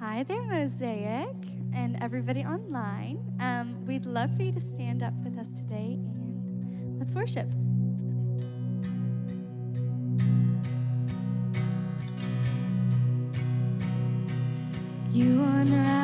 Hi there, Mosaic, and everybody online. Um, we'd love for you to stand up with us today and let's worship. You honor.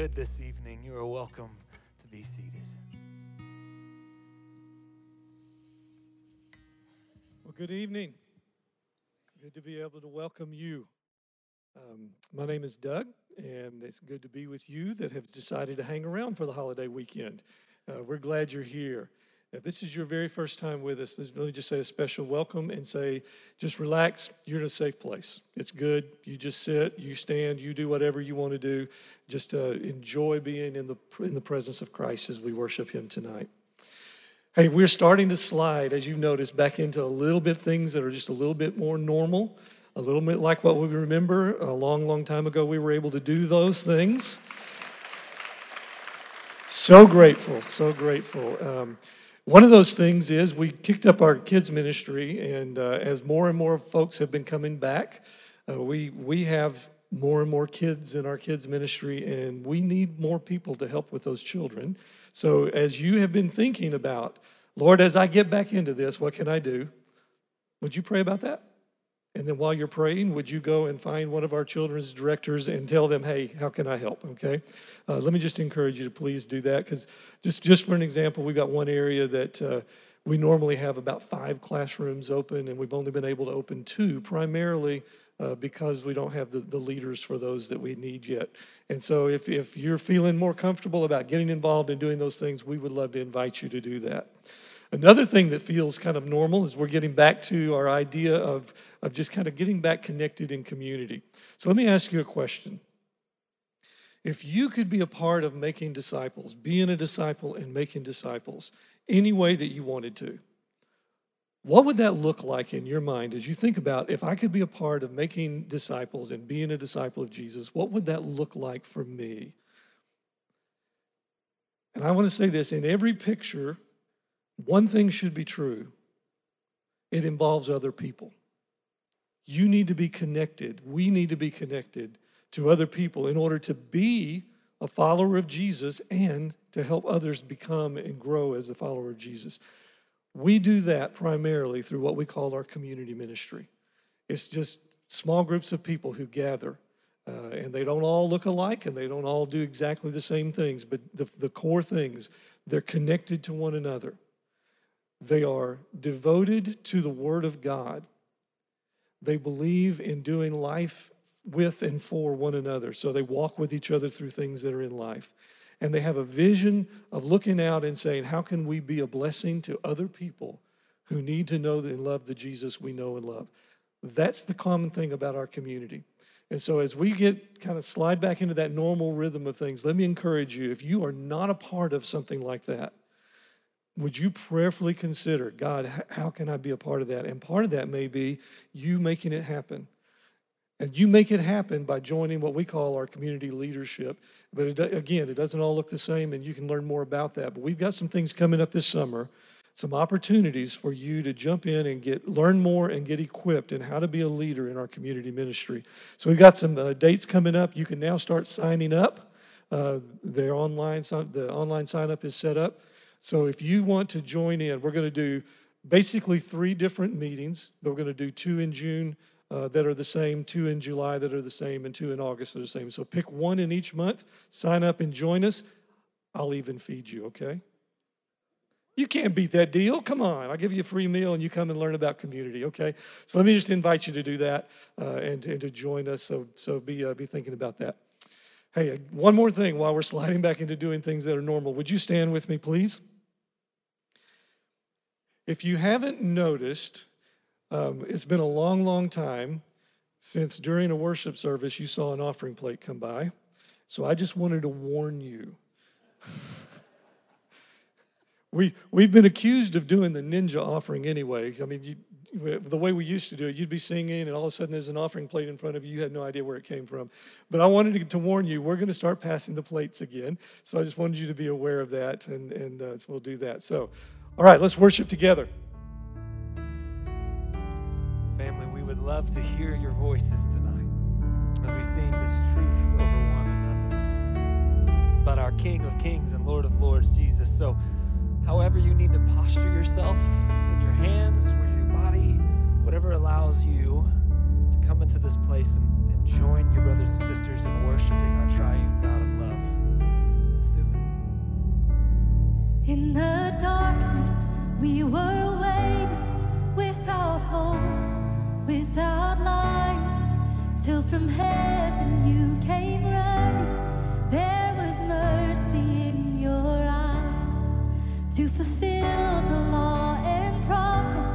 Good this evening. You are welcome to be seated. Well, good evening. Good to be able to welcome you. Um, my name is Doug, and it's good to be with you that have decided to hang around for the holiday weekend. Uh, we're glad you're here. If this is your very first time with us, let me just say a special welcome and say, just relax. You're in a safe place. It's good. You just sit, you stand, you do whatever you want to do. Just uh, enjoy being in the in the presence of Christ as we worship Him tonight. Hey, we're starting to slide, as you've noticed, back into a little bit things that are just a little bit more normal, a little bit like what we remember a long, long time ago. We were able to do those things. So grateful, so grateful. Um, one of those things is we kicked up our kids ministry, and uh, as more and more folks have been coming back, uh, we we have more and more kids in our kids ministry, and we need more people to help with those children. So as you have been thinking about, Lord, as I get back into this, what can I do? Would you pray about that? And then while you're praying, would you go and find one of our children's directors and tell them, hey, how can I help? Okay. Uh, let me just encourage you to please do that because just, just for an example, we've got one area that uh, we normally have about five classrooms open, and we've only been able to open two, primarily uh, because we don't have the, the leaders for those that we need yet. And so, if, if you're feeling more comfortable about getting involved in doing those things, we would love to invite you to do that. Another thing that feels kind of normal is we're getting back to our idea of, of just kind of getting back connected in community. So let me ask you a question. If you could be a part of making disciples, being a disciple and making disciples any way that you wanted to, what would that look like in your mind as you think about if I could be a part of making disciples and being a disciple of Jesus, what would that look like for me? And I want to say this in every picture one thing should be true it involves other people. You need to be connected. We need to be connected to other people in order to be a follower of Jesus and to help others become and grow as a follower of Jesus. We do that primarily through what we call our community ministry. It's just small groups of people who gather, uh, and they don't all look alike and they don't all do exactly the same things, but the, the core things, they're connected to one another. They are devoted to the Word of God. They believe in doing life with and for one another. So they walk with each other through things that are in life. And they have a vision of looking out and saying, How can we be a blessing to other people who need to know and love the Jesus we know and love? That's the common thing about our community. And so, as we get kind of slide back into that normal rhythm of things, let me encourage you if you are not a part of something like that, would you prayerfully consider, God, how can I be a part of that? And part of that may be you making it happen. And you make it happen by joining what we call our community leadership. But it, again, it doesn't all look the same, and you can learn more about that. But we've got some things coming up this summer, some opportunities for you to jump in and get learn more and get equipped in how to be a leader in our community ministry. So we've got some uh, dates coming up. You can now start signing up. Uh, their online the online sign up is set up. So if you want to join in, we're going to do basically three different meetings. But we're going to do two in June uh, that are the same, two in July that are the same, and two in August that are the same. So pick one in each month, sign up and join us. I'll even feed you, okay? You can't beat that deal. Come on. I'll give you a free meal and you come and learn about community, okay? So let me just invite you to do that uh, and, and to join us. So, so be, uh, be thinking about that. Hey, one more thing while we're sliding back into doing things that are normal. Would you stand with me, please? If you haven't noticed, um, it's been a long, long time since during a worship service you saw an offering plate come by. So I just wanted to warn you. we, we've been accused of doing the ninja offering anyway. I mean, you, the way we used to do it, you'd be singing, and all of a sudden there's an offering plate in front of you. You had no idea where it came from. But I wanted to, to warn you, we're going to start passing the plates again. So I just wanted you to be aware of that, and, and uh, so we'll do that. So, all right, let's worship together. Family, we would love to hear your voices tonight as we sing this truth over one another. About our King of Kings and Lord of Lords, Jesus. So, however you need to posture yourself in your hands, body, whatever allows you to come into this place and, and join your brothers and sisters in worshiping our triune God of love. Let's do it. In the darkness, we were waiting without hope, without light, till from heaven you came running. There was mercy in your eyes to fulfill the law and prophets.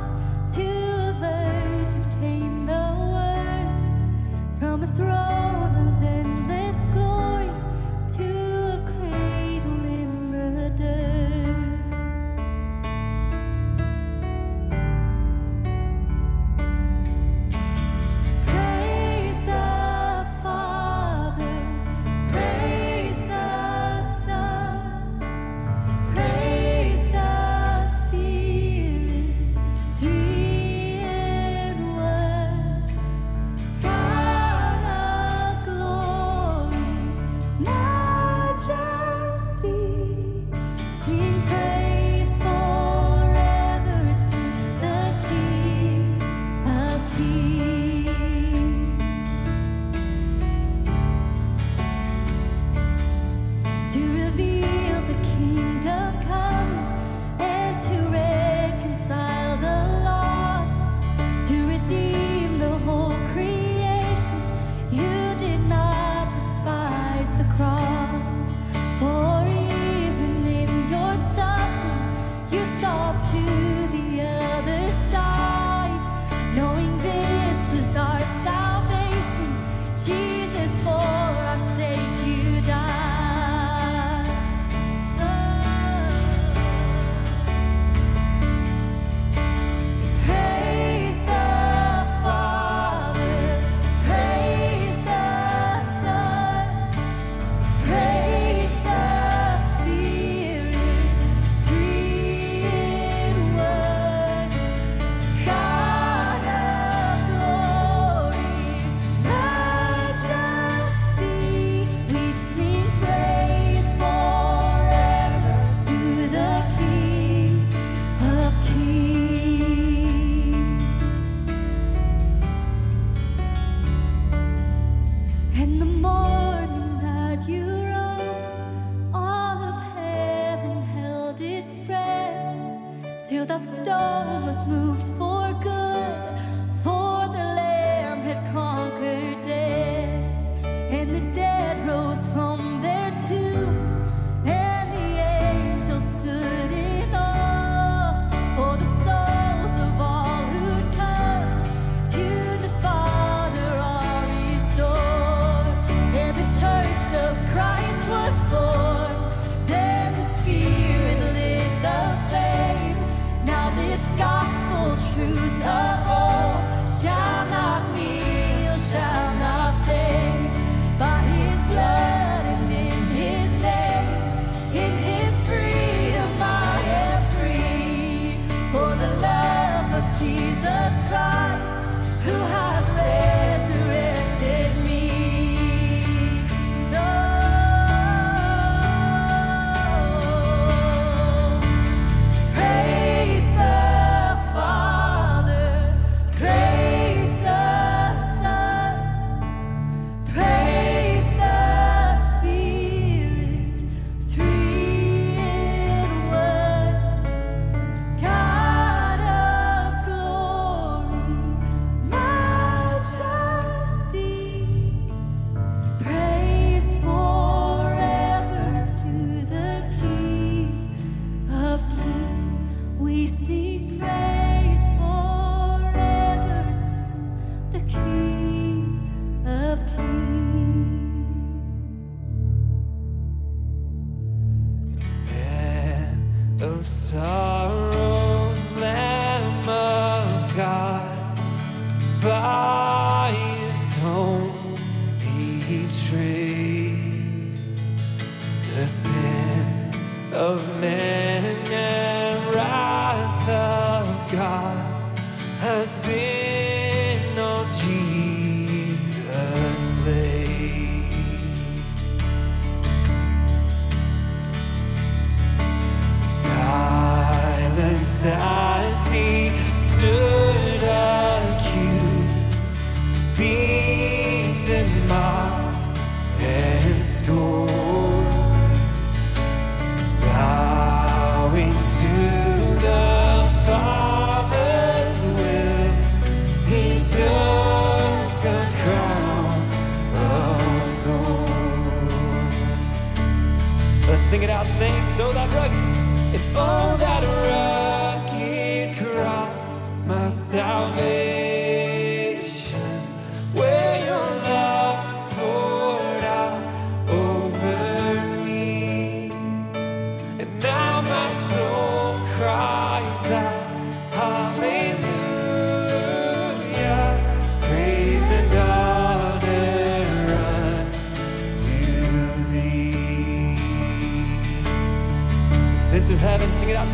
Sing it out, saints. So that rugged, if oh, that rugged cross, my salvation.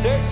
church.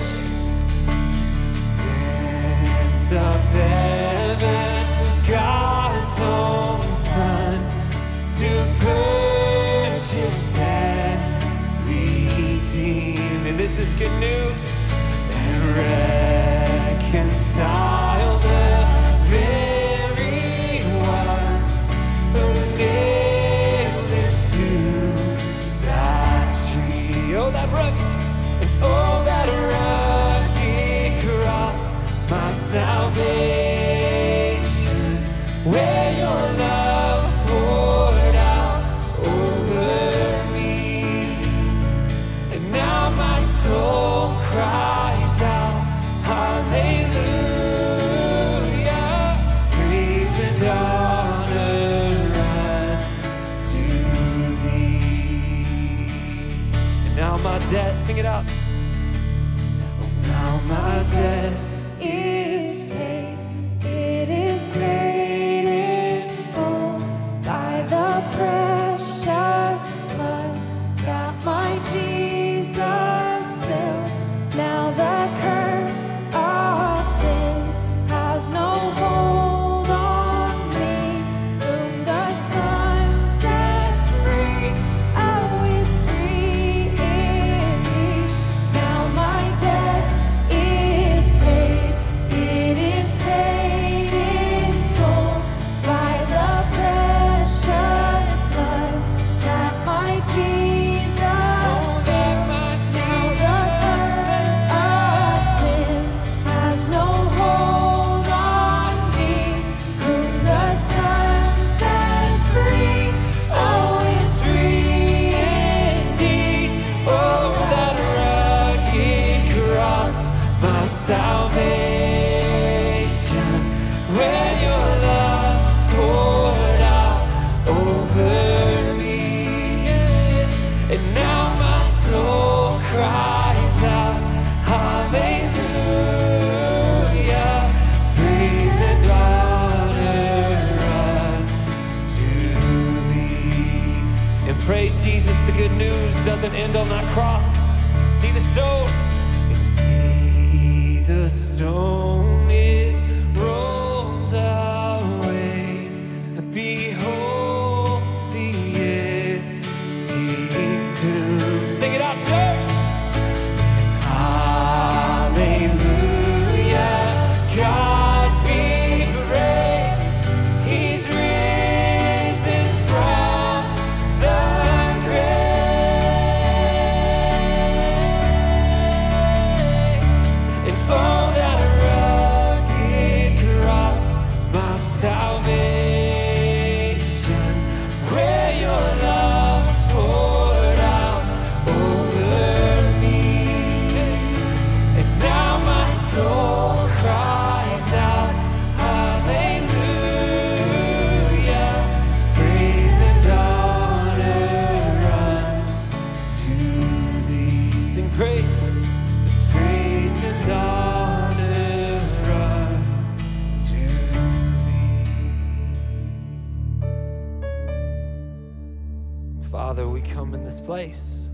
place.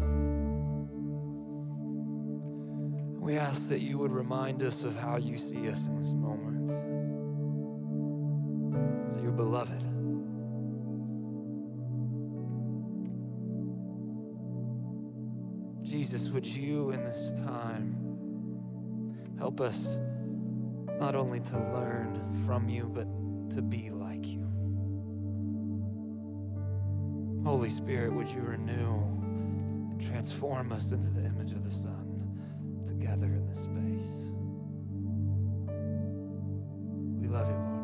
We ask that you would remind us of how you see us in this moment as your beloved. Jesus, would you in this time help us not only to learn from you, but to be like you? Holy Spirit, would you renew? Transform us into the image of the Son together in this space. We love you, Lord.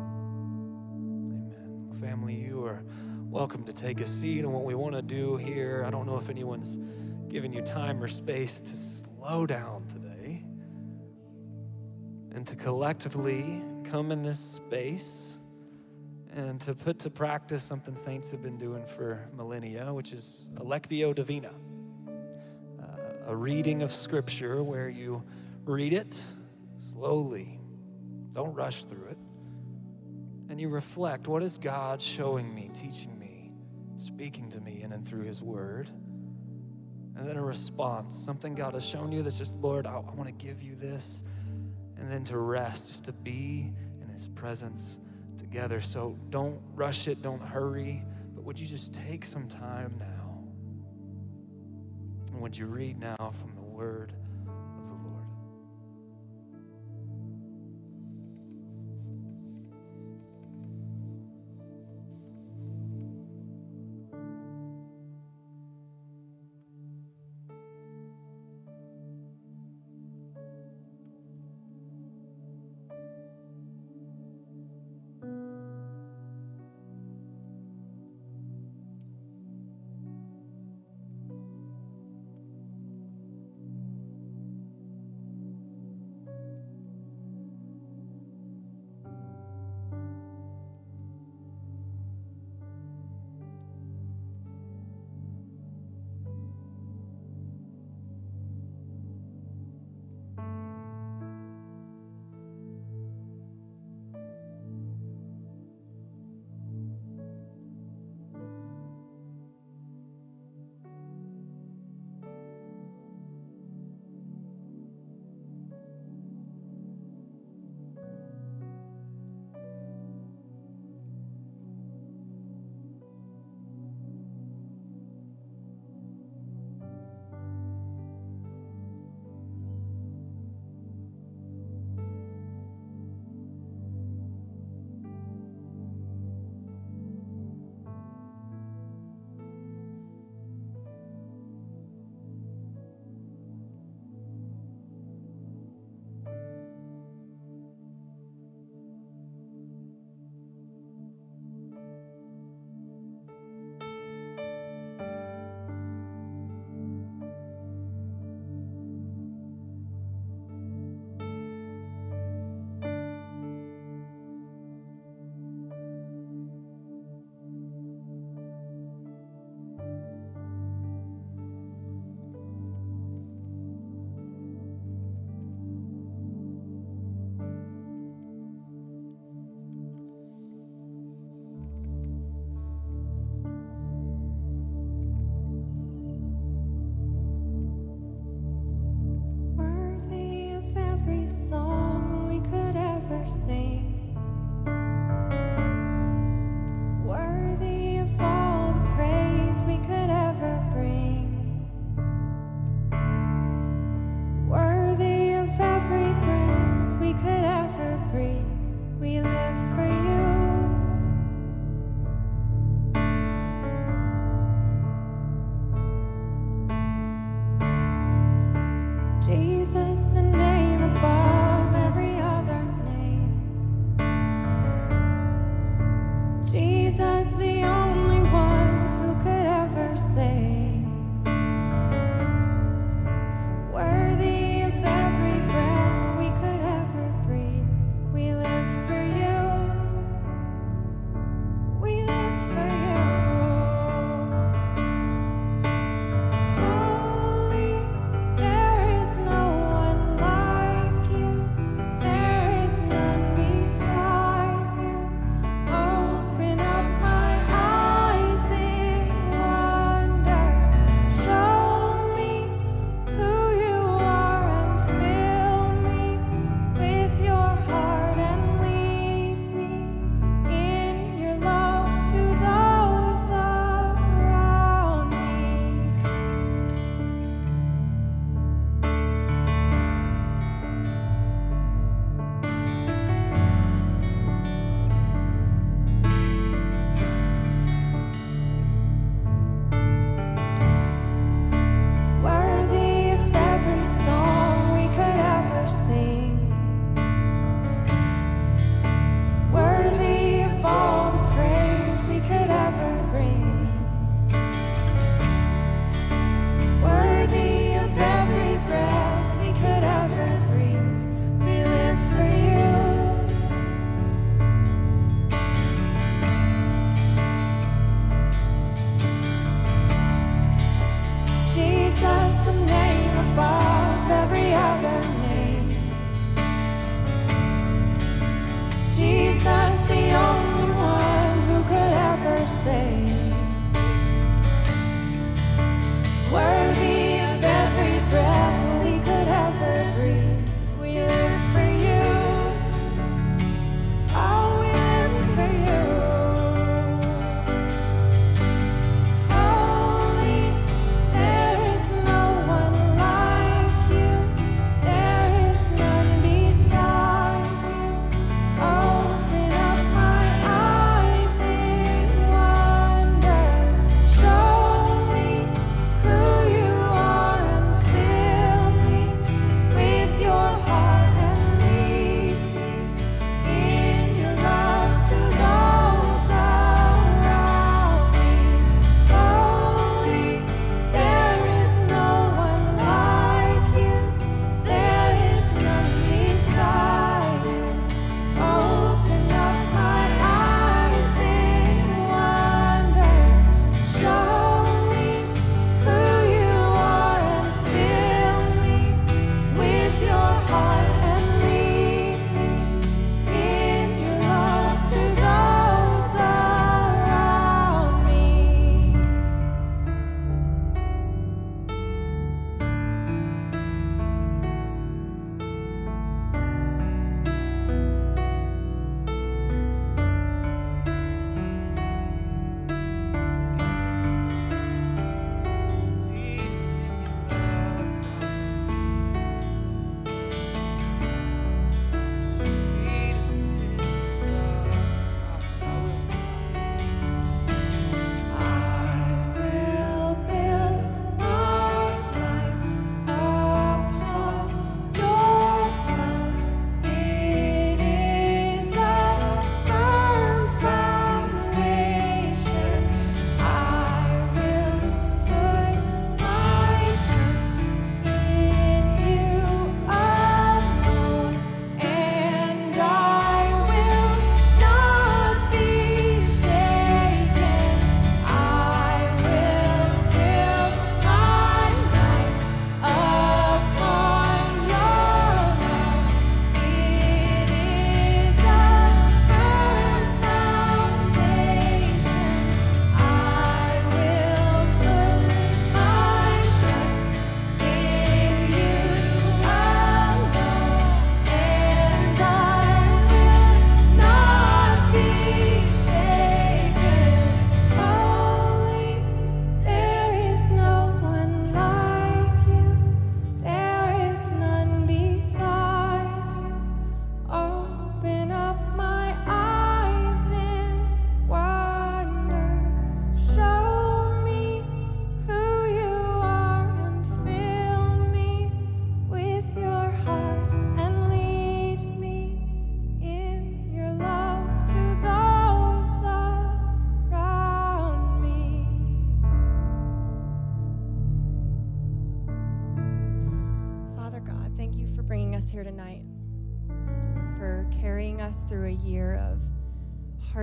Amen. Family, you are welcome to take a seat. And what we want to do here, I don't know if anyone's giving you time or space to slow down today and to collectively come in this space and to put to practice something saints have been doing for millennia, which is Lectio Divina a reading of Scripture where you read it slowly, don't rush through it, and you reflect what is God showing me, teaching me, speaking to me in and through His Word. And then a response, something God has shown you that's just, Lord, I, I want to give you this. And then to rest, just to be in His presence together. So don't rush it, don't hurry, but would you just take some time now? And would you read now from the Word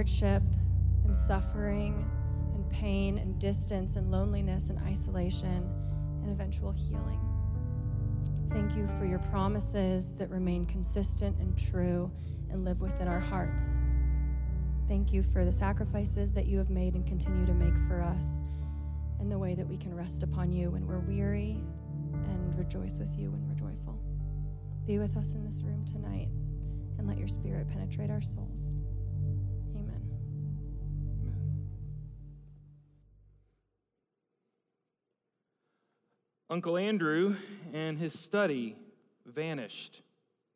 hardship and suffering and pain and distance and loneliness and isolation and eventual healing. Thank you for your promises that remain consistent and true and live within our hearts. Thank you for the sacrifices that you have made and continue to make for us and the way that we can rest upon you when we're weary and rejoice with you when we're joyful. Be with us in this room tonight and let your spirit penetrate our souls. Uncle Andrew and his study vanished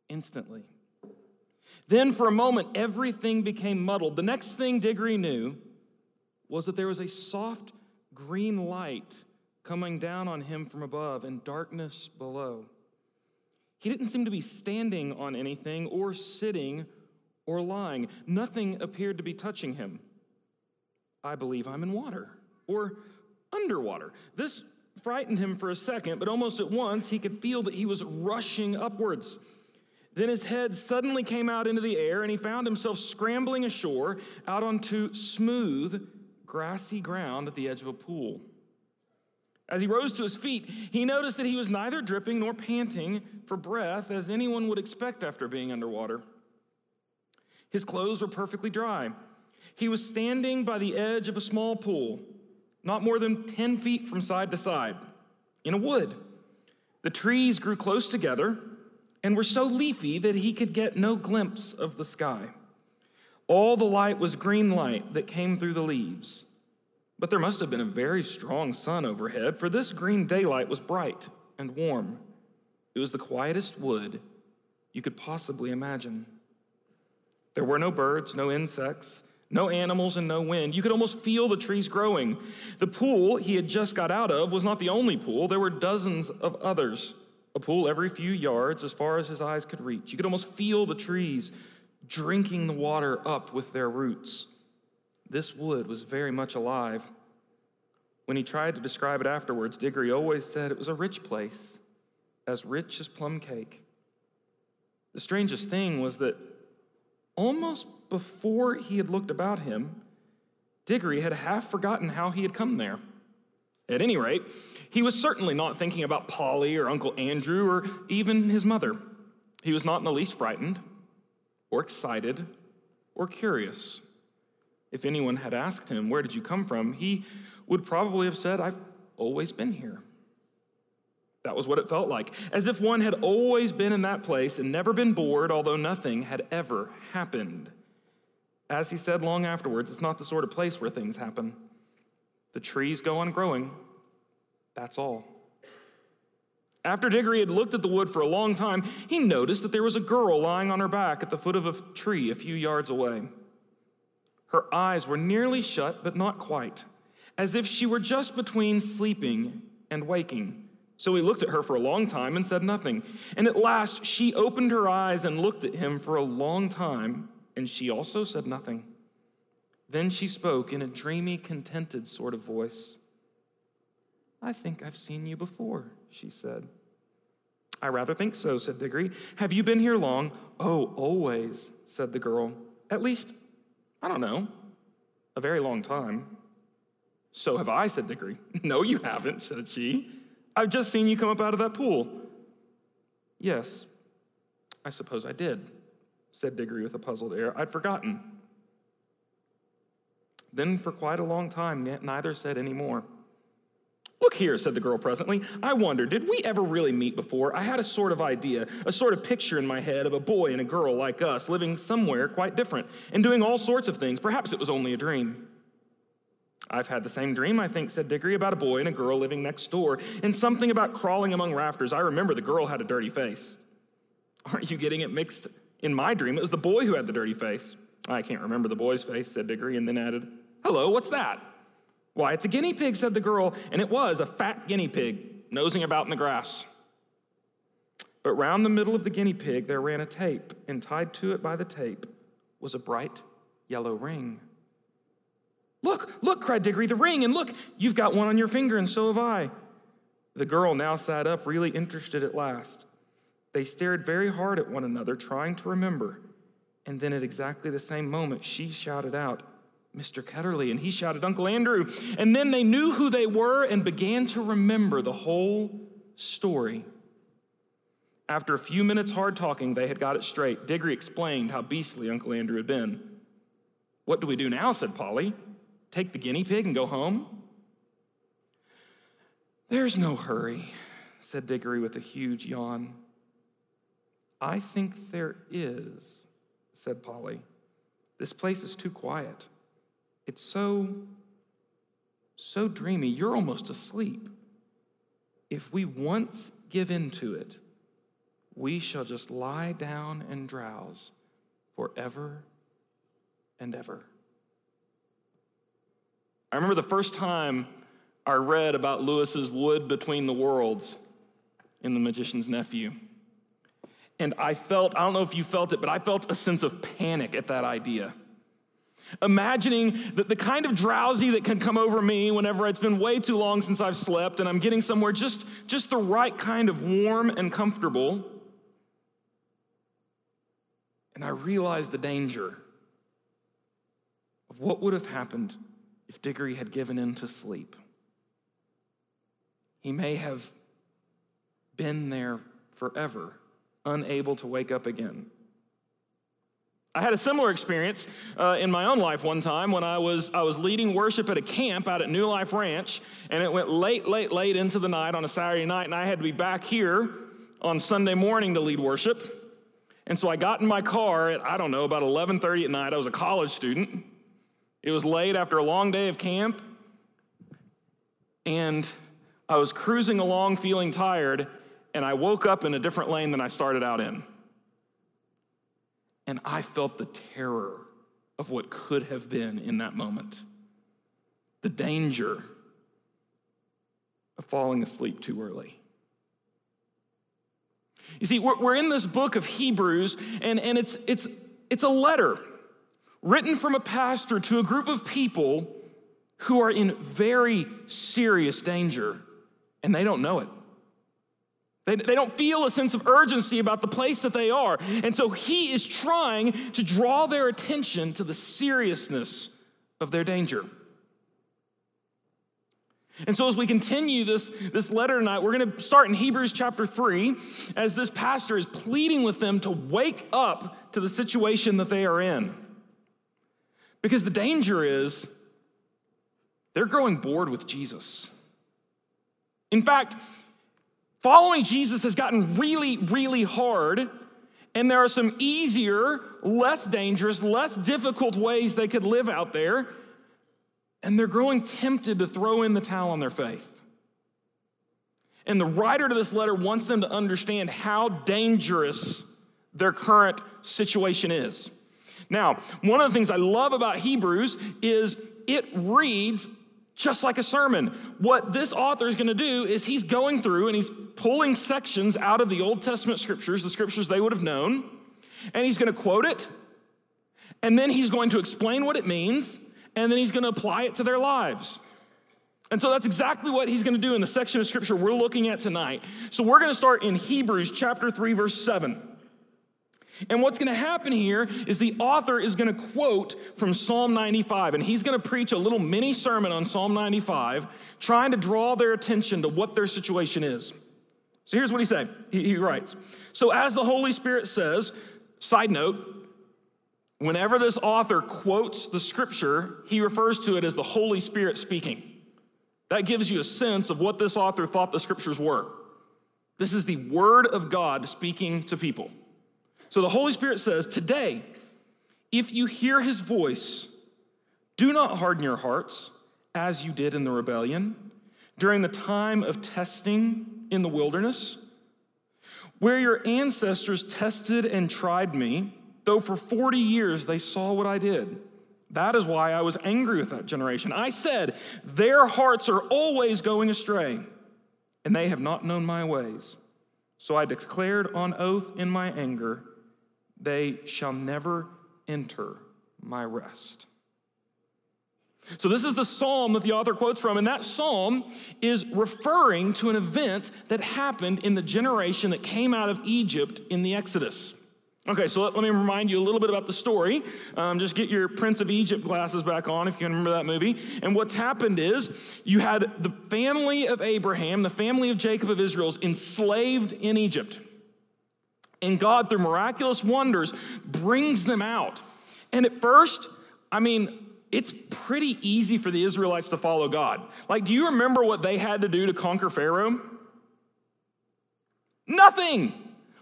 instantly. Then, for a moment, everything became muddled. The next thing Diggory knew was that there was a soft green light coming down on him from above and darkness below. He didn't seem to be standing on anything or sitting or lying. Nothing appeared to be touching him. I believe I'm in water or underwater. This frightened him for a second, but almost at once he could feel that he was rushing upwards. Then his head suddenly came out into the air and he found himself scrambling ashore out onto smooth, grassy ground at the edge of a pool. As he rose to his feet, he noticed that he was neither dripping nor panting for breath as anyone would expect after being underwater. His clothes were perfectly dry. He was standing by the edge of a small pool, not more than 10 feet from side to side, in a wood. The trees grew close together and were so leafy that he could get no glimpse of the sky. All the light was green light that came through the leaves. But there must have been a very strong sun overhead, for this green daylight was bright and warm. It was the quietest wood you could possibly imagine. There were no birds, no insects, no animals, and no wind. You could almost feel the trees growing. The pool he had just got out of was not the only pool, there were dozens of others a pool every few yards as far as his eyes could reach. You could almost feel the trees drinking the water up with their roots. This wood was very much alive. When he tried to describe it afterwards, Diggory always said it was a rich place, as rich as plum cake. The strangest thing was that almost before he had looked about him, Diggory had half forgotten how he had come there. At any rate, he was certainly not thinking about Polly or Uncle Andrew or even his mother. He was not in the least frightened or excited or curious. If anyone had asked him, Where did you come from? he would probably have said, I've always been here. That was what it felt like, as if one had always been in that place and never been bored, although nothing had ever happened. As he said long afterwards, it's not the sort of place where things happen. The trees go on growing, that's all. After Diggory had looked at the wood for a long time, he noticed that there was a girl lying on her back at the foot of a tree a few yards away. Her eyes were nearly shut, but not quite, as if she were just between sleeping and waking. So he looked at her for a long time and said nothing. And at last she opened her eyes and looked at him for a long time, and she also said nothing. Then she spoke in a dreamy, contented sort of voice. I think I've seen you before, she said. I rather think so, said Diggory. Have you been here long? Oh, always, said the girl. At least, I don't know, a very long time. So have I, said Diggory. No, you haven't, said she. I've just seen you come up out of that pool. Yes, I suppose I did, said Diggory with a puzzled air. I'd forgotten. Then, for quite a long time, neither said any more. Look here, said the girl presently. I wonder, did we ever really meet before? I had a sort of idea, a sort of picture in my head of a boy and a girl like us living somewhere quite different and doing all sorts of things. Perhaps it was only a dream. I've had the same dream, I think, said Diggory, about a boy and a girl living next door, and something about crawling among rafters. I remember the girl had a dirty face. Aren't you getting it mixed? In my dream, it was the boy who had the dirty face. I can't remember the boy's face, said Diggory, and then added, Hello, what's that? Why, it's a guinea pig, said the girl, and it was a fat guinea pig nosing about in the grass. But round the middle of the guinea pig there ran a tape, and tied to it by the tape was a bright yellow ring. Look, look, cried Diggory, the ring, and look, you've got one on your finger, and so have I. The girl now sat up, really interested at last. They stared very hard at one another, trying to remember. And then at exactly the same moment, she shouted out, Mr. Ketterly, and he shouted, Uncle Andrew. And then they knew who they were and began to remember the whole story. After a few minutes hard talking, they had got it straight. Diggory explained how beastly Uncle Andrew had been. What do we do now? said Polly. Take the guinea pig and go home? There's no hurry, said Diggory with a huge yawn. I think there is, said Polly. This place is too quiet. It's so, so dreamy. You're almost asleep. If we once give in to it, we shall just lie down and drowse forever and ever. I remember the first time I read about Lewis's wood between the worlds in The Magician's Nephew. And I felt, I don't know if you felt it, but I felt a sense of panic at that idea. Imagining that the kind of drowsy that can come over me whenever it's been way too long since I've slept and I'm getting somewhere just, just the right kind of warm and comfortable. And I realized the danger of what would have happened if Diggory had given in to sleep. He may have been there forever, unable to wake up again. I had a similar experience uh, in my own life one time when I was, I was leading worship at a camp out at New Life Ranch, and it went late, late, late into the night on a Saturday night, and I had to be back here on Sunday morning to lead worship. And so I got in my car at, I don't know, about 11:30 at night. I was a college student. It was late after a long day of camp. And I was cruising along feeling tired, and I woke up in a different lane than I started out in. And I felt the terror of what could have been in that moment. The danger of falling asleep too early. You see, we're, in this book of Hebrews, and, and it's, it's, it's a letter written from a pastor to a group of people who are in very serious danger, and they don't know it. They, they don't feel a sense of urgency about the place that they are. And so he is trying to draw their attention to the seriousness of their danger. And so, as we continue this, this letter tonight, we're going to start in Hebrews chapter 3 as this pastor is pleading with them to wake up to the situation that they are in. Because the danger is they're growing bored with Jesus. In fact, following Jesus has gotten really, really hard, and there are some easier, less dangerous, less difficult ways they could live out there and they're growing tempted to throw in the towel on their faith. And the writer to this letter wants them to understand how dangerous their current situation is. Now, one of the things I love about Hebrews is it reads just like a sermon. What this author is going to do is he's going through and he's pulling sections out of the Old Testament scriptures, the scriptures they would have known, and he's going to quote it, and then he's going to explain what it means, and then he's going to apply it to their lives. And so that's exactly what he's going to do in the section of scripture we're looking at tonight. So we're going to start in Hebrews chapter 3 verse 7. And what's going to happen here is the author is going to quote from Psalm 95 and he's going to preach a little mini sermon on Psalm 95 trying to draw their attention to what their situation is. So here's what he said. He, he writes, "So as the Holy Spirit says, side note, Whenever this author quotes the scripture, he refers to it as the Holy Spirit speaking. That gives you a sense of what this author thought the scriptures were. This is the Word of God speaking to people. So the Holy Spirit says, Today, if you hear his voice, do not harden your hearts as you did in the rebellion during the time of testing in the wilderness, where your ancestors tested and tried me though for 40 years they saw what I did. That is why I was angry with that generation. I said, Their hearts are always going astray, and they have not known my ways. So I declared on oath in my anger, They shall never enter my rest. So, this is the psalm that the author quotes from, and that psalm is referring to an event that happened in the generation that came out of Egypt in the Exodus. Okay, so let, let, me remind you a little bit about the story. Um, just get your Prince of Egypt glasses back on if you can remember that movie. And what's happened is you had the family of Abraham, the family of Jacob of Israel's enslaved in Egypt. And God, through miraculous wonders, brings them out. And at first, I mean, it's pretty easy for the Israelites to follow God. Like, do you remember what they had to do to conquer Pharaoh? Nothing.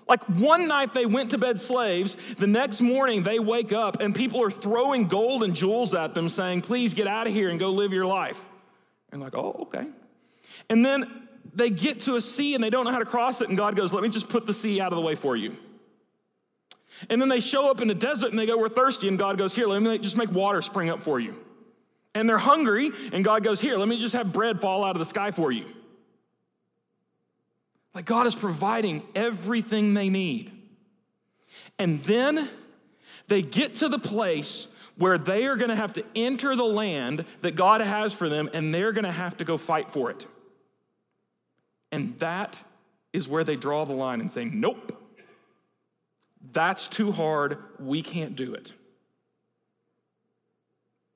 Like one night they went to bed slaves, the next morning they wake up and people are throwing gold and jewels at them saying, Please get out of here and go live your life. And like, oh, okay. And then they get to a sea and they don't know how to cross it, and God goes, Let me just put the sea out of the way for you. And then they show up in the desert and they go, We're thirsty, and God goes, Here, let me just make water spring up for you. And they're hungry, and God goes, Here, let me just have bread fall out of the sky for you. Like God is providing everything they need. And then they get to the place where they are going to have to enter the land that God has for them and they're going to have to go fight for it. And that is where they draw the line and say, nope, that's too hard. We can't do it.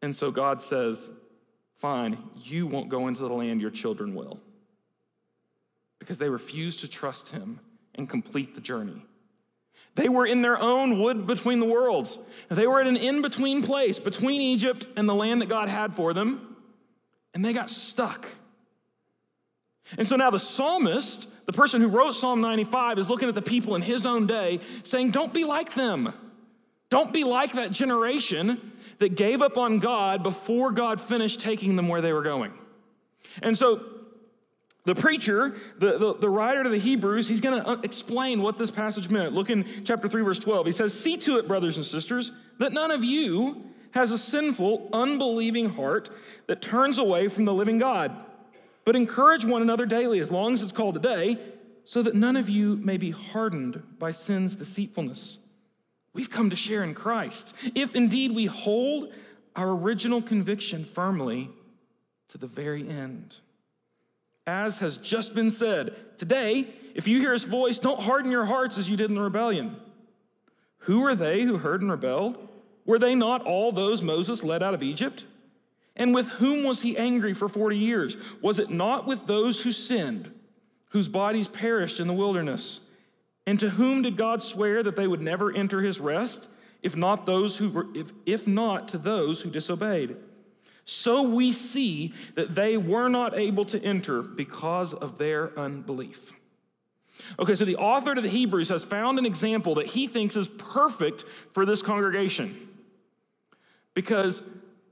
And so God says, fine, you won't go into the land, your children will because they refused to trust him and complete the journey. They were in their own wood between the worlds. They were at an in between place between Egypt and the land that God had for them, and they got stuck. And so now the psalmist, the person who wrote Psalm 95, is looking at the people in his own day saying, Don't be like them. Don't be like that generation that gave up on God before God finished taking them where they were going. And so the preacher, the, the, the, writer to the Hebrews, he's going to uh, explain what this passage meant. Look in chapter 3, verse 12. He says, See to it, brothers and sisters, that none of you has a sinful, unbelieving heart that turns away from the living God. But encourage one another daily, as long as it's called today, so that none of you may be hardened by sin's deceitfulness. We've come to share in Christ, if indeed we hold our original conviction firmly to the very end as has just been said. Today, if you hear his voice, don't harden your hearts as you did in the rebellion. Who are they who heard and rebelled? Were they not all those Moses led out of Egypt? And with whom was he angry for 40 years? Was it not with those who sinned, whose bodies perished in the wilderness? And to whom did God swear that they would never enter his rest, if not those who were, if, if not to those who disobeyed? So we see that they were not able to enter because of their unbelief. Okay, so the author to the Hebrews has found an example that he thinks is perfect for this congregation. Because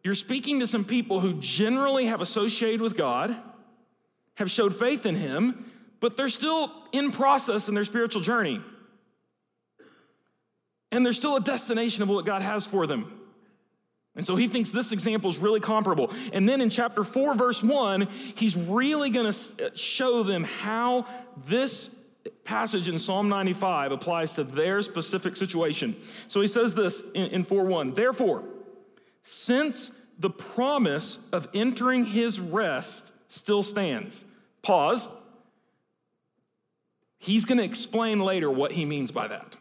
you're speaking to some people who generally have associated with God, have showed faith in Him, but they're still in process in their spiritual journey. And there's still a destination of what God has for them. And so he thinks this example is really comparable. And then in chapter 4, verse 1, he's really going to uh, show them how this passage in Psalm 95 applies to their specific situation. So he says this in, in 4 1 Therefore, since the promise of entering his rest still stands, pause. He's going to explain later what he means by that.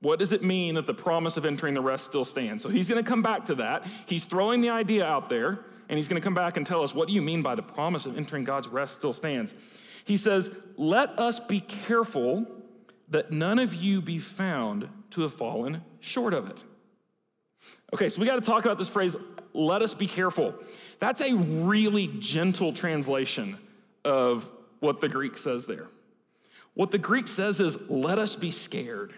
What does it mean that the promise of entering the rest still stands? So he's going to come back to that. He's throwing the idea out there, and he's going to come back and tell us what do you mean by the promise of entering God's rest still stands? He says, Let us be careful that none of you be found to have fallen short of it. Okay, so we got to talk about this phrase, let us be careful. That's a really gentle translation of what the Greek says there. What the Greek says is, let us be scared.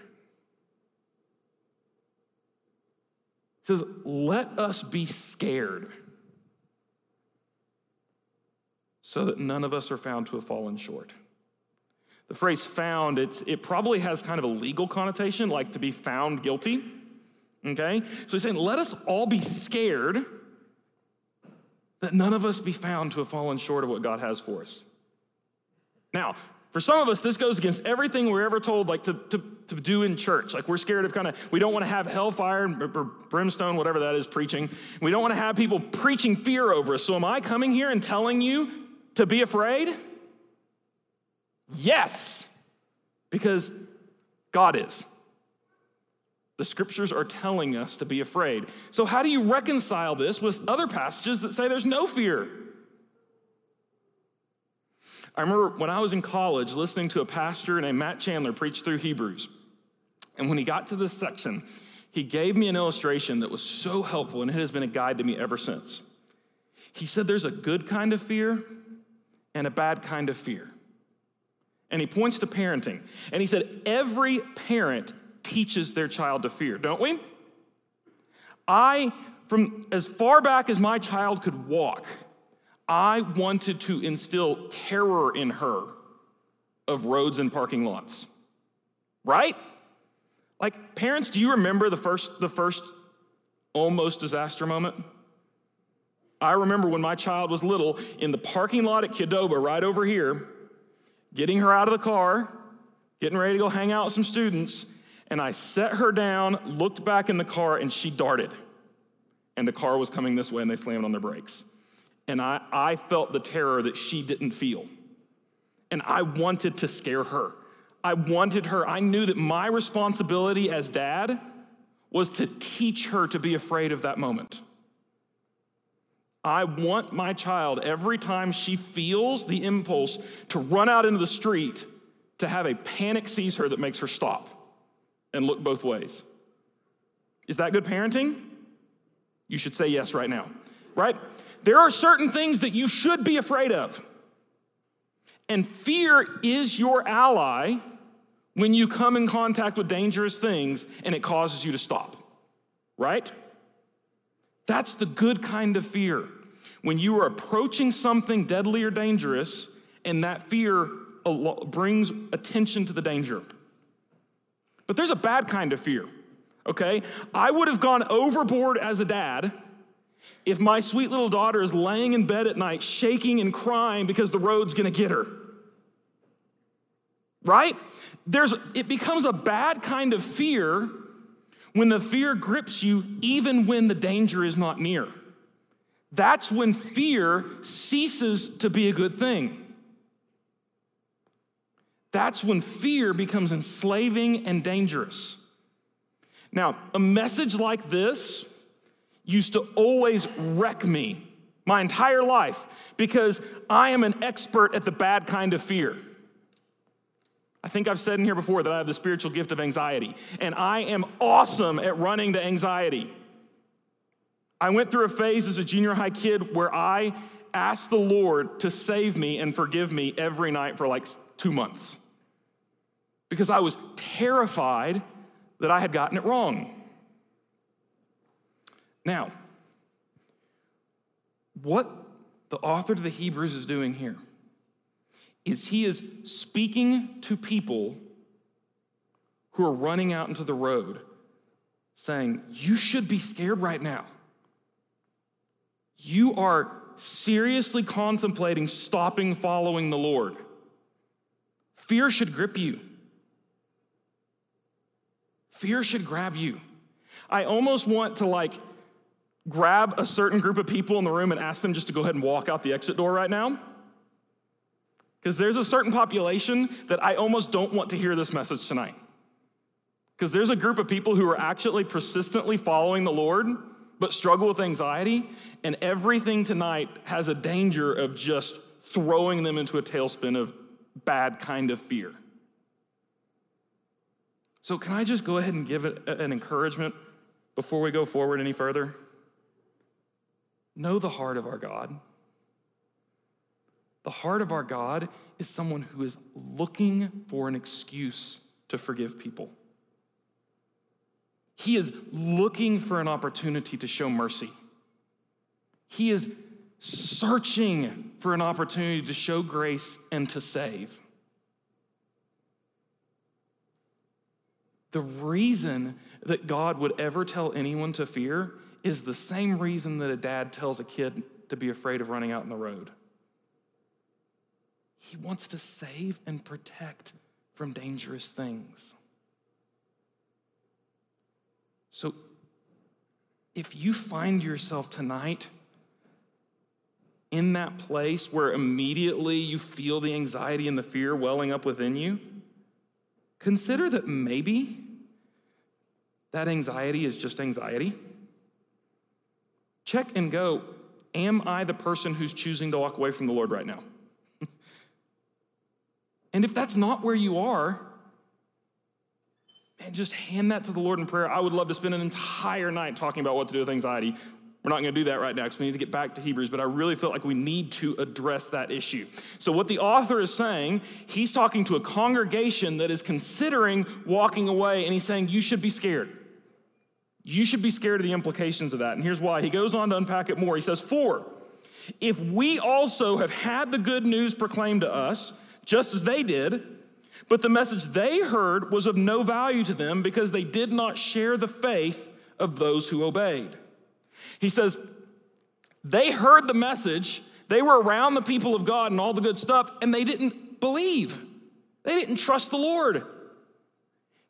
It says, Let us be scared so that none of us are found to have fallen short. The phrase found, it's, it probably has kind of a legal connotation, like to be found guilty. Okay? So he's saying, let us all be scared that none of us be found to have fallen short of what God has for us. Now, for some of us, this goes against everything we're ever told, like to, to, to do in church. Like we're scared of kind of, we don't want to have hellfire or brimstone, whatever that is, preaching. We don't want to have people preaching fear over us. So am I coming here and telling you to be afraid? Yes, because God is. The scriptures are telling us to be afraid. So, how do you reconcile this with other passages that say there's no fear? I remember when I was in college listening to a pastor named Matt Chandler preach through Hebrews. And when he got to this section, he gave me an illustration that was so helpful, and it has been a guide to me ever since. He said there's a good kind of fear and a bad kind of fear. And he points to parenting. And he said, every parent teaches their child to fear, don't we? I, from as far back as my child could walk, I wanted to instill terror in her of roads and parking lots. Right? Like parents, do you remember the first the first almost disaster moment? I remember when my child was little in the parking lot at Qdoba right over here, getting her out of the car, getting ready to go hang out with some students, and I set her down, looked back in the car, and she darted. And the car was coming this way, and they slammed on their brakes. And I, I felt the terror that she didn't feel. And I wanted to scare her. I wanted her, I knew that my responsibility as dad was to teach her to be afraid of that moment. I want my child, every time she feels the impulse to run out into the street, to have a panic seize her that makes her stop and look both ways. Is that good parenting? You should say yes right now, right? There are certain things that you should be afraid of. And fear is your ally when you come in contact with dangerous things and it causes you to stop, right? That's the good kind of fear. When you are approaching something deadly or dangerous, and that fear brings attention to the danger. But there's a bad kind of fear, okay? I would have gone overboard as a dad if my sweet little daughter is laying in bed at night shaking and crying because the road's gonna get her. Right? There's, it becomes a bad kind of fear when the fear grips you, even when the danger is not near. That's when fear ceases to be a good thing. That's when fear becomes enslaving and dangerous. Now, a message like this used to always wreck me my entire life because I am an expert at the bad kind of fear. I think I've said in here before that I have the spiritual gift of anxiety, and I am awesome at running to anxiety. I went through a phase as a junior high kid where I asked the Lord to save me and forgive me every night for like two months because I was terrified that I had gotten it wrong. Now, what the author to the Hebrews is doing here is he is speaking to people who are running out into the road saying, You should be scared right now. You are seriously contemplating stopping following the Lord. Fear should grip you. Fear should grab you. I almost want to like grab a certain group of people in the room and ask them just to go ahead and walk out the exit door right now. Because there's a certain population that I almost don't want to hear this message tonight. Because there's a group of people who are actually persistently following the Lord, but struggle with anxiety, and everything tonight has a danger of just throwing them into a tailspin of bad kind of fear. So, can I just go ahead and give an encouragement before we go forward any further? Know the heart of our God. The heart of our God is someone who is looking for an excuse to forgive people. He is looking for an opportunity to show mercy. He is searching for an opportunity to show grace and to save. The reason that God would ever tell anyone to fear is the same reason that a dad tells a kid to be afraid of running out in the road. He wants to save and protect from dangerous things. So, if you find yourself tonight in that place where immediately you feel the anxiety and the fear welling up within you, consider that maybe that anxiety is just anxiety. Check and go Am I the person who's choosing to walk away from the Lord right now? and if that's not where you are, and just hand that to the Lord in prayer. I would love to spend an entire night talking about what to do with anxiety. We're not going to do that right now because we need to get back to Hebrews, but I really feel like we need to address that issue. So, what the author is saying, he's talking to a congregation that is considering walking away, and he's saying, You should be scared. You should be scared of the implications of that. And here's why. He goes on to unpack it more. He says, For if we also have had the good news proclaimed to us, just as they did, but the message they heard was of no value to them because they did not share the faith of those who obeyed. He says, they heard the message, they were around the people of God and all the good stuff, and they didn't believe. They didn't trust the Lord.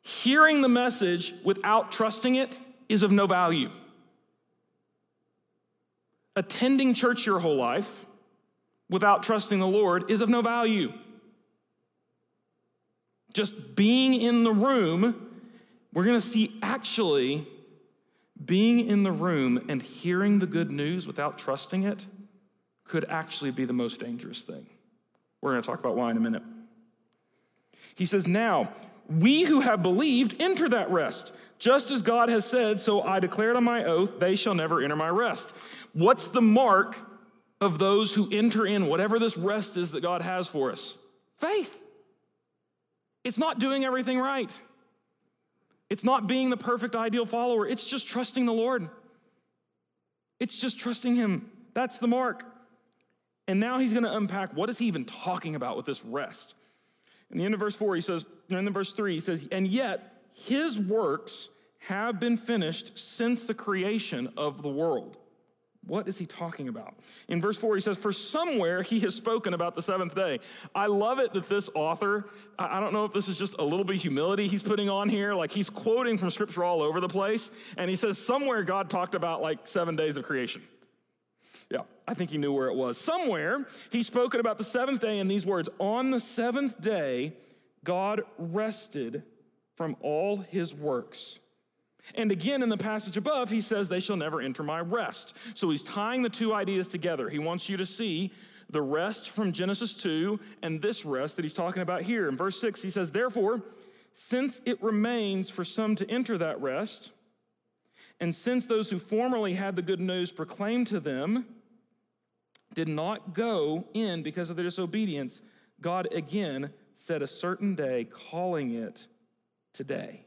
Hearing the message without trusting it is of no value. Attending church your whole life without trusting the Lord is of no value. Just being in the room, we're to see actually being in the room and hearing the good news without trusting it could actually be the most dangerous thing. We're going to talk about why in a minute. He says, Now, we who have believed enter that rest. Just as God has said, so I declared on my oath, they shall never enter my rest. What's the mark of those who enter in whatever this rest is that God has for us? Faith. It's not doing everything right. It's not being the perfect ideal follower. It's just trusting the Lord. It's just trusting Him. That's the mark. And now he's going to unpack what is he even talking about with this rest. In the end of verse 4, he says, in the verse 3, he says, and yet his works have been finished since the creation of the world. What is he talking about? In verse 4, he says, For somewhere he has spoken about the seventh day. I love it that this author, I don't know if this is just a little bit of humility he's putting on here. Like he's quoting from scripture all over the place. And he says, Somewhere God talked about like seven days of creation. Yeah, I think he knew where it was. Somewhere he's spoken about the seventh day in these words On the seventh day, God rested from all his works and again, in the passage above, he says, They shall never enter my rest. So he's tying the two ideas together. He wants you to see the rest from Genesis 2 and this rest that he's talking about here. In verse 6, he says, Therefore, since it remains for some to enter that rest, and since those who formerly had the good news proclaimed to them did not go in because of their disobedience, God again set a certain day, calling it today.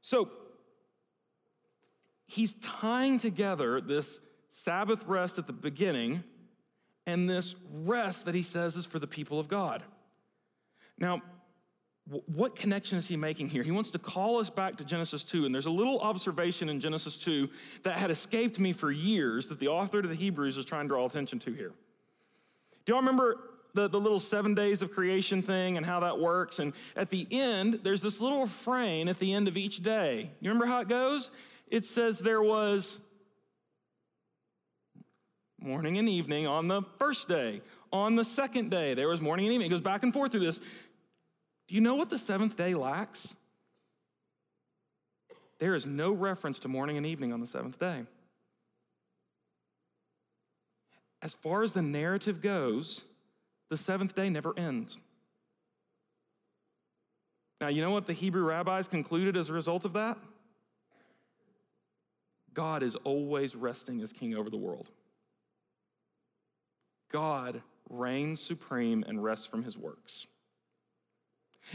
So, he's tying together this Sabbath rest at the beginning and this rest that he says is for the people of God. Now, what connection is he making here? He wants to call us back to Genesis 2, and there's a little observation in Genesis 2 that had escaped me for years that the author to the Hebrews is trying to draw attention to here. Do y'all remember the, the little seven days of creation thing and how that works? And at the end, there's this little refrain at the end of each day. You remember how it goes? It says there was morning and evening on the first day. On the second day, there was morning and evening. It goes back and forth through this. Do you know what the seventh day lacks? There is no reference to morning and evening on the seventh day. As far as the narrative goes, the seventh day never ends. Now, you know what the Hebrew rabbis concluded as a result of that? God is always resting as king over the world. God reigns supreme and rests from his works.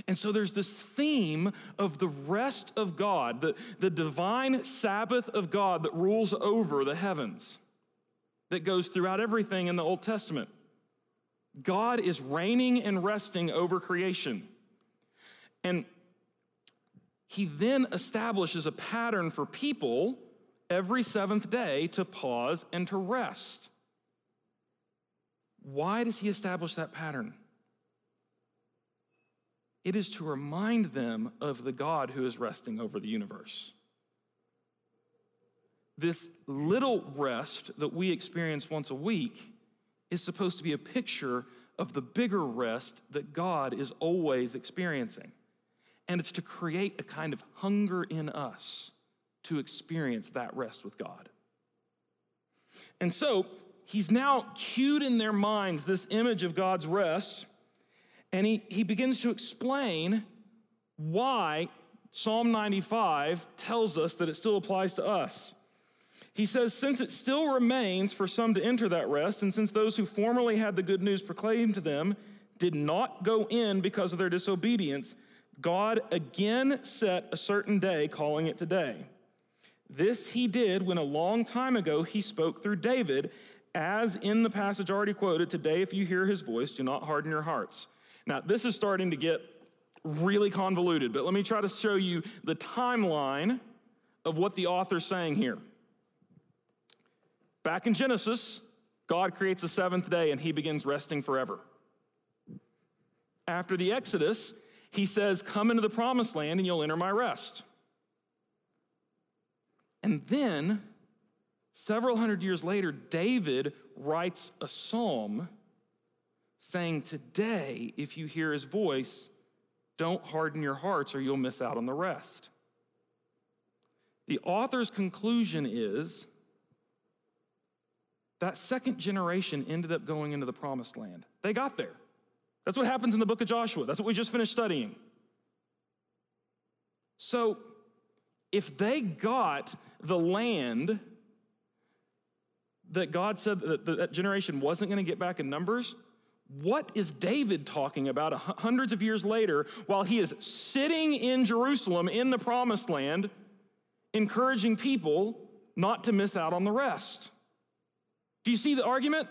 And so there's this theme of the rest of God, the, the divine Sabbath of God that rules over the heavens, that goes throughout everything in the Old Testament. God is reigning and resting over creation. And he then establishes a pattern for people every seventh day to pause and to rest. Why does he establish that pattern? It is to remind them of the God who is resting over the universe. This little rest that we experience once a week is supposed to be a picture of the bigger rest that God is always experiencing. and it's to create a kind of hunger in us to experience that rest with God. And so he's now cued in their minds this image of God's rest, and he, he begins to explain why Psalm 95 tells us that it still applies to us. He says, Since it still remains for some to enter that rest, and since those who formerly had the good news proclaimed to them did not go in because of their disobedience, God again set a certain day, calling it today. This he did when a long time ago he spoke through David, as in the passage already quoted Today, if you hear his voice, do not harden your hearts. Now, this is starting to get really convoluted, but let me try to show you the timeline of what the author's saying here. Back in Genesis, God creates the seventh day and he begins resting forever. After the Exodus, he says, Come into the promised land and you'll enter my rest. And then, several hundred years later, David writes a psalm saying, Today, if you hear his voice, don't harden your hearts or you'll miss out on the rest. The author's conclusion is that second generation ended up going into the promised land. They got there. That's what happens in the book of Joshua. That's what we just finished studying. So, if they got the land that God said that that generation wasn't going to get back in Numbers, what is David talking about hundreds of years later while he is sitting in Jerusalem in the promised land, encouraging people not to miss out on the rest? Do you see the argument?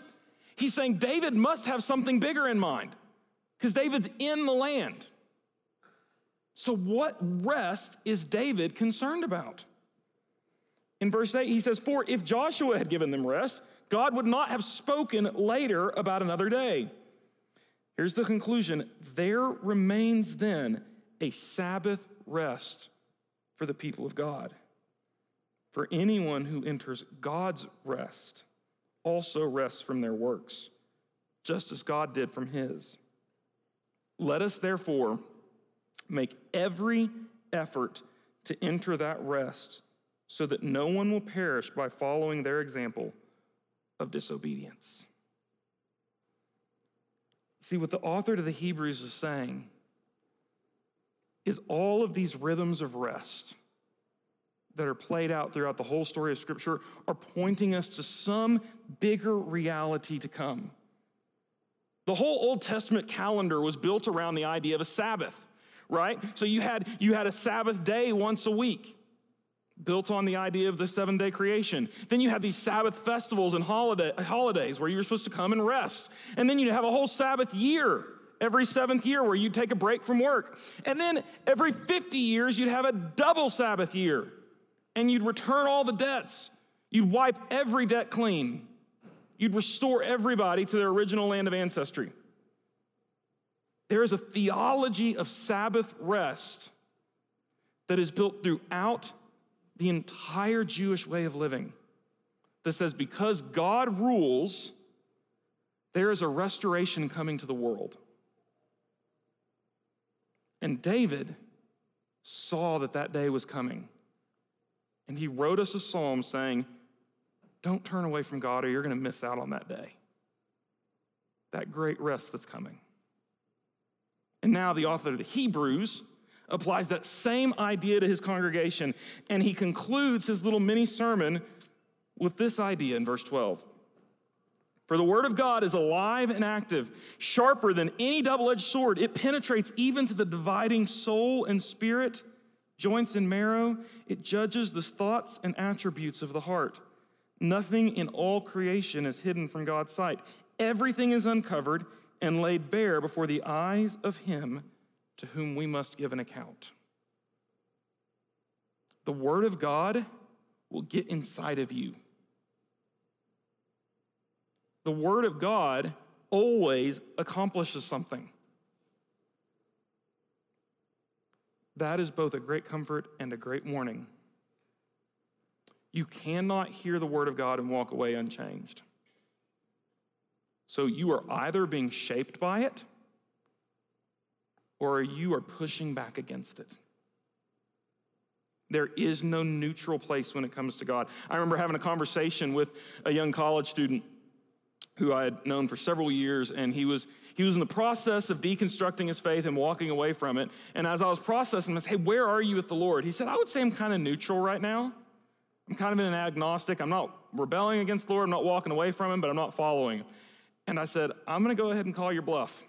He's saying David must have something bigger in mind because David's in the land. So, what rest is David concerned about? In verse 8, he says, For if Joshua had given them rest, God would not have spoken later about another day. Here's the conclusion there remains then a Sabbath rest for the people of God. For anyone who enters God's rest also rests from their works, just as God did from his. Let us therefore make every effort to enter that rest so that no one will perish by following their example of disobedience. See, what the author to the Hebrews is saying is all of these rhythms of rest that are played out throughout the whole story of Scripture are pointing us to some bigger reality to come. The whole Old Testament calendar was built around the idea of a Sabbath, right? So you had, you had a Sabbath day once a week built on the idea of the seven day creation. Then you have these Sabbath festivals and holiday, holidays where you're supposed to come and rest. And then you'd have a whole Sabbath year every seventh year where you'd take a break from work. And then every 50 years, you'd have a double Sabbath year and you'd return all the debts. You'd wipe every debt clean. You'd restore everybody to their original land of ancestry. There is a theology of Sabbath rest that is built throughout the entire Jewish way of living that says because God rules, there is a restoration coming to the world. And David saw that that day was coming. And he wrote us a psalm saying, Don't turn away from God or you're going to miss out on that day, that great rest that's coming. And now the author of the Hebrews applies that same idea to his congregation, and he concludes his little mini sermon with this idea in verse 12. For the word of God is alive and active, sharper than any double edged sword. It penetrates even to the dividing soul and spirit, joints and marrow. It judges the thoughts and attributes of the heart. Nothing in all creation is hidden from God's sight. Everything is uncovered and laid bare before the eyes of Him to whom we must give an account. The Word of God will get inside of you. The Word of God always accomplishes something. That is both a great comfort and a great warning. You cannot hear the Word of God and walk away unchanged. So you are either being shaped by it or you are pushing back against it. There is no neutral place when it comes to God. I remember having a conversation with a young college student who I had known for several years, and he was he was in the process of deconstructing his faith and walking away from it. And as I was processing this, hey, where are you with the Lord? He said, I would say I'm kind of neutral right now. I'm kind of an agnostic. I'm not rebelling against the Lord. I'm not walking away from him, but I'm not following him. And I said, I'm going to go ahead and call your bluff.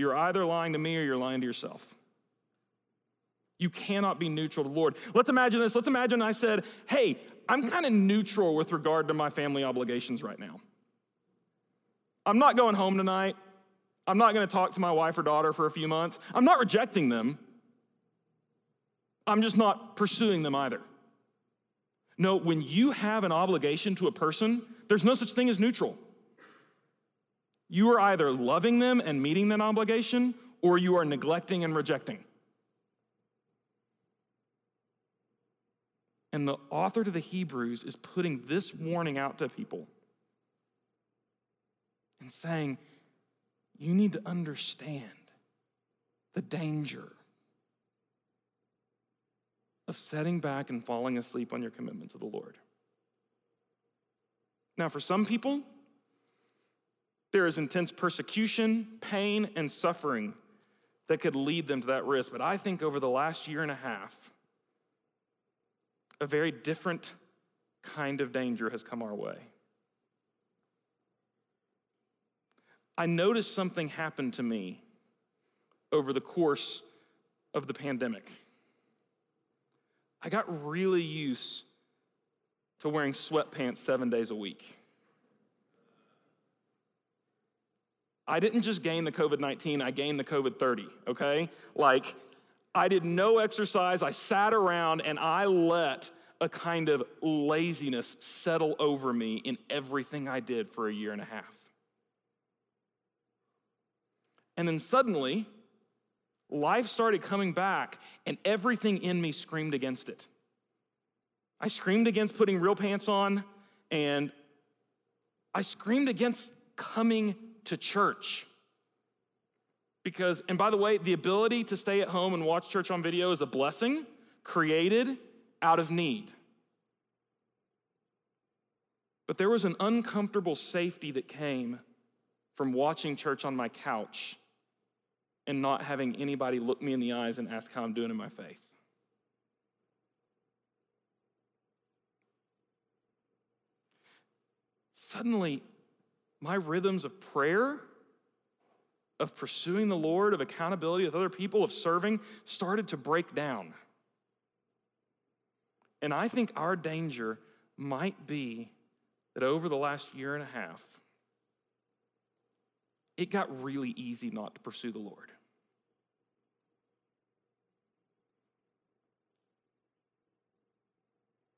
You're either lying to me or you're lying to yourself. You cannot be neutral to the Lord. Let's imagine this. Let's imagine I said, Hey, I'm kind of neutral with regard to my family obligations right now. I'm not going home tonight. I'm not going to talk to my wife or daughter for a few months. I'm not rejecting them. I'm just not pursuing them either. No, when you have an obligation to a person, there's no such thing as neutral. You are either loving them and meeting that obligation, or you are neglecting and rejecting. And the author to the Hebrews is putting this warning out to people and saying, you need to understand the danger of setting back and falling asleep on your commitment to the Lord. Now, for some people, there is intense persecution, pain, and suffering that could lead them to that risk. But I think over the last year and a half, a very different kind of danger has come our way. I noticed something happen to me over the course of the pandemic. I got really used to wearing sweatpants seven days a week. I didn't just gain the COVID 19, I gained the COVID 30, okay? Like, I did no exercise, I sat around and I let a kind of laziness settle over me in everything I did for a year and a half. And then suddenly, life started coming back, and everything in me screamed against it. I screamed against putting real pants on, and I screamed against coming to church. Because, and by the way, the ability to stay at home and watch church on video is a blessing created out of need. But there was an uncomfortable safety that came from watching church on my couch and not having anybody look me in the eyes and ask how I'm doing in my faith. Suddenly, my rhythms of prayer, of pursuing the Lord, of accountability with other people, of serving, started to break down. And I think our danger might be that over the last year and a half, it got really easy not to pursue the Lord.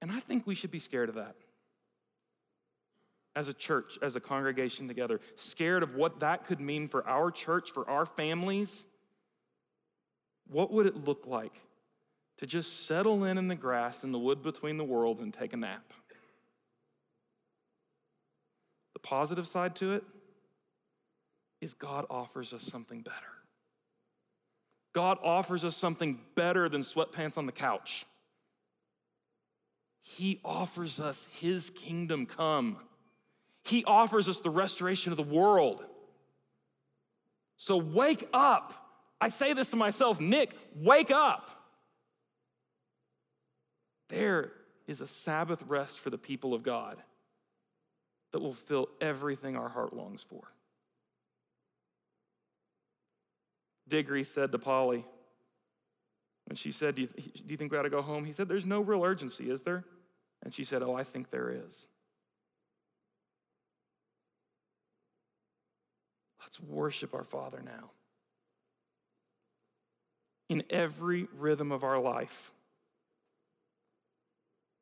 And I think we should be scared of that. As a church, as a congregation together, scared of what that could mean for our church, for our families. What would it look like to just settle in in the grass in the wood between the worlds and take a nap? The positive side to it is God offers us something better. God offers us something better than sweatpants on the couch. He offers us His kingdom come. He offers us the restoration of the world. So wake up. I say this to myself, Nick, wake up. There is a Sabbath rest for the people of God that will fill everything our heart longs for. Diggory said to Polly, when she said, do you, do you think we ought to go home? He said, There's no real urgency, is there? And she said, Oh, I think there is. Let's worship our Father now. In every rhythm of our life,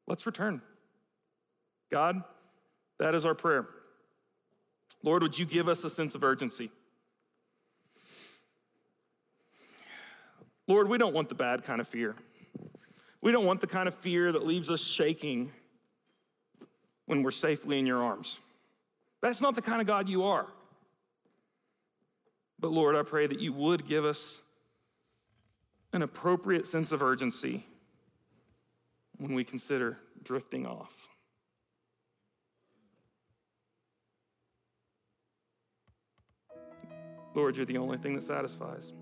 let's return. God, that is our prayer. Lord, would you give us a sense of urgency? Lord, we don't want the bad kind of fear. We don't want the kind of fear that leaves us shaking when we're safely in your arms. That's not the kind of God you are. But Lord, I pray that you would give us an appropriate sense of urgency when we consider drifting off. Lord, you're the only thing that satisfies.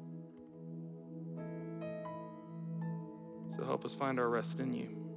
So help us find our rest in you.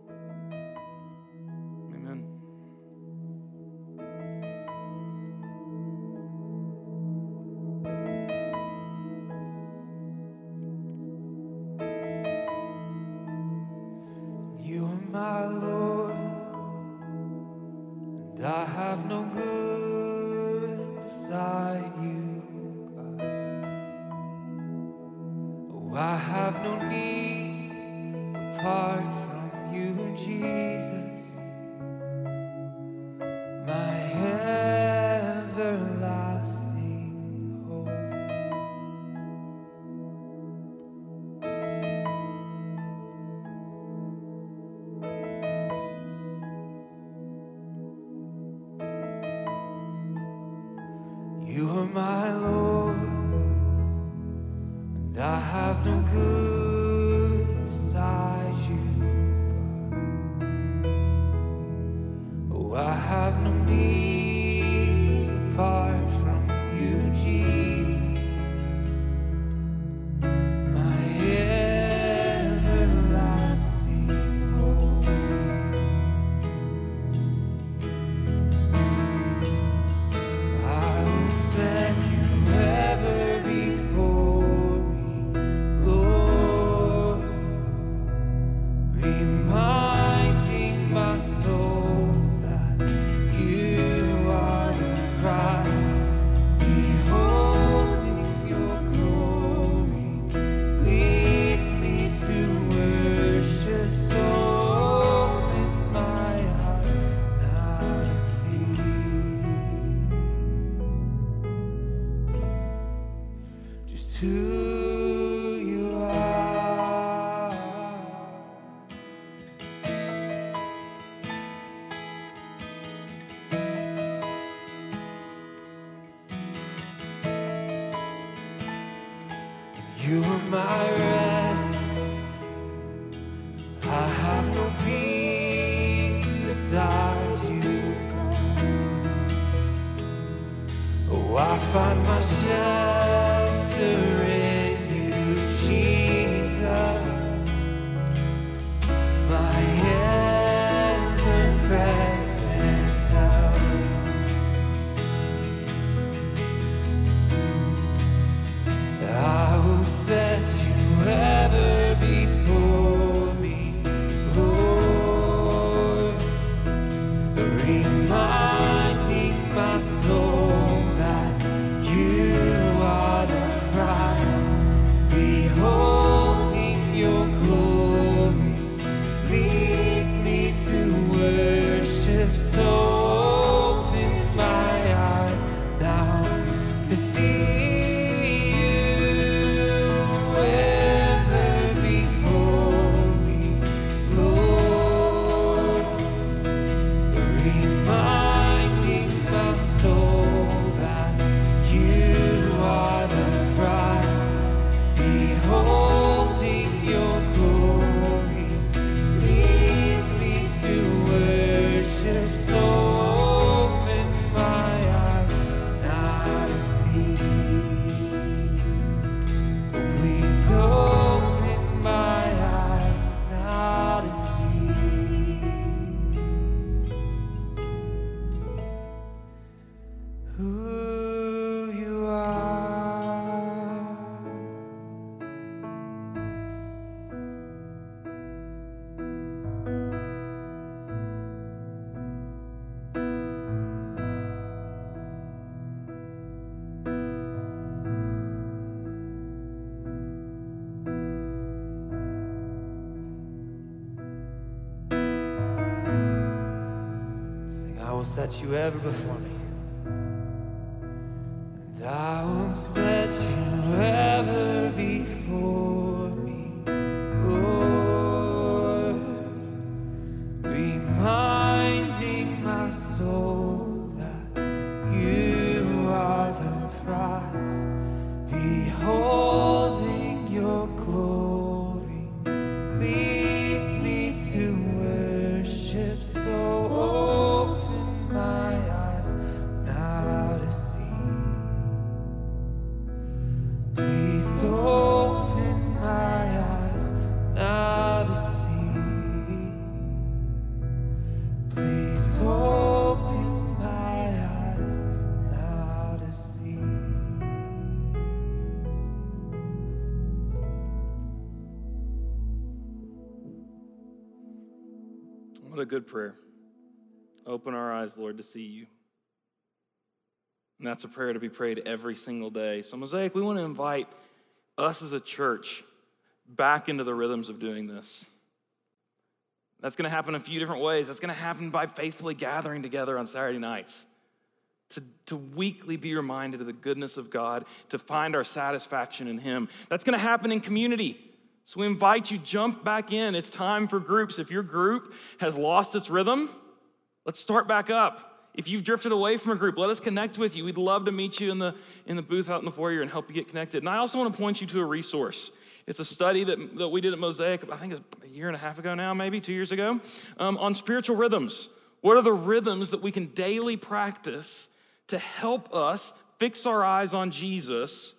you ever before. Good prayer. Open our eyes, Lord, to see you. And that's a prayer to be prayed every single day. So, Mosaic, we want to invite us as a church back into the rhythms of doing this. That's going to happen a few different ways. That's going to happen by faithfully gathering together on Saturday nights, to, to weekly be reminded of the goodness of God, to find our satisfaction in Him. That's going to happen in community. So we invite you, jump back in. It's time for groups. If your group has lost its rhythm, let's start back up. If you've drifted away from a group, let us connect with you. We'd love to meet you in the, in the booth out in the foyer and help you get connected. And I also want to point you to a resource. It's a study that, that we did at Mosaic, I think a year and a half ago now, maybe two years ago, um, on spiritual rhythms. What are the rhythms that we can daily practice to help us fix our eyes on Jesus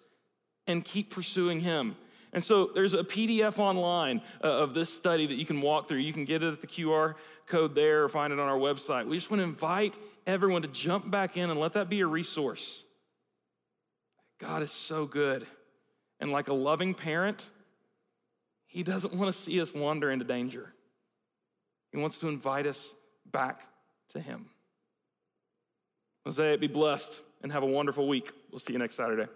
and keep pursuing Him? And so there's a PDF online uh, of this study that you can walk through. You can get it at the QR code there or find it on our website. We just want to invite everyone to jump back in and let that be a resource. God is so good. And like a loving parent, He doesn't want to see us wander into danger. He wants to invite us back to Him. Mosaic, be blessed and have a wonderful week. We'll see you next Saturday.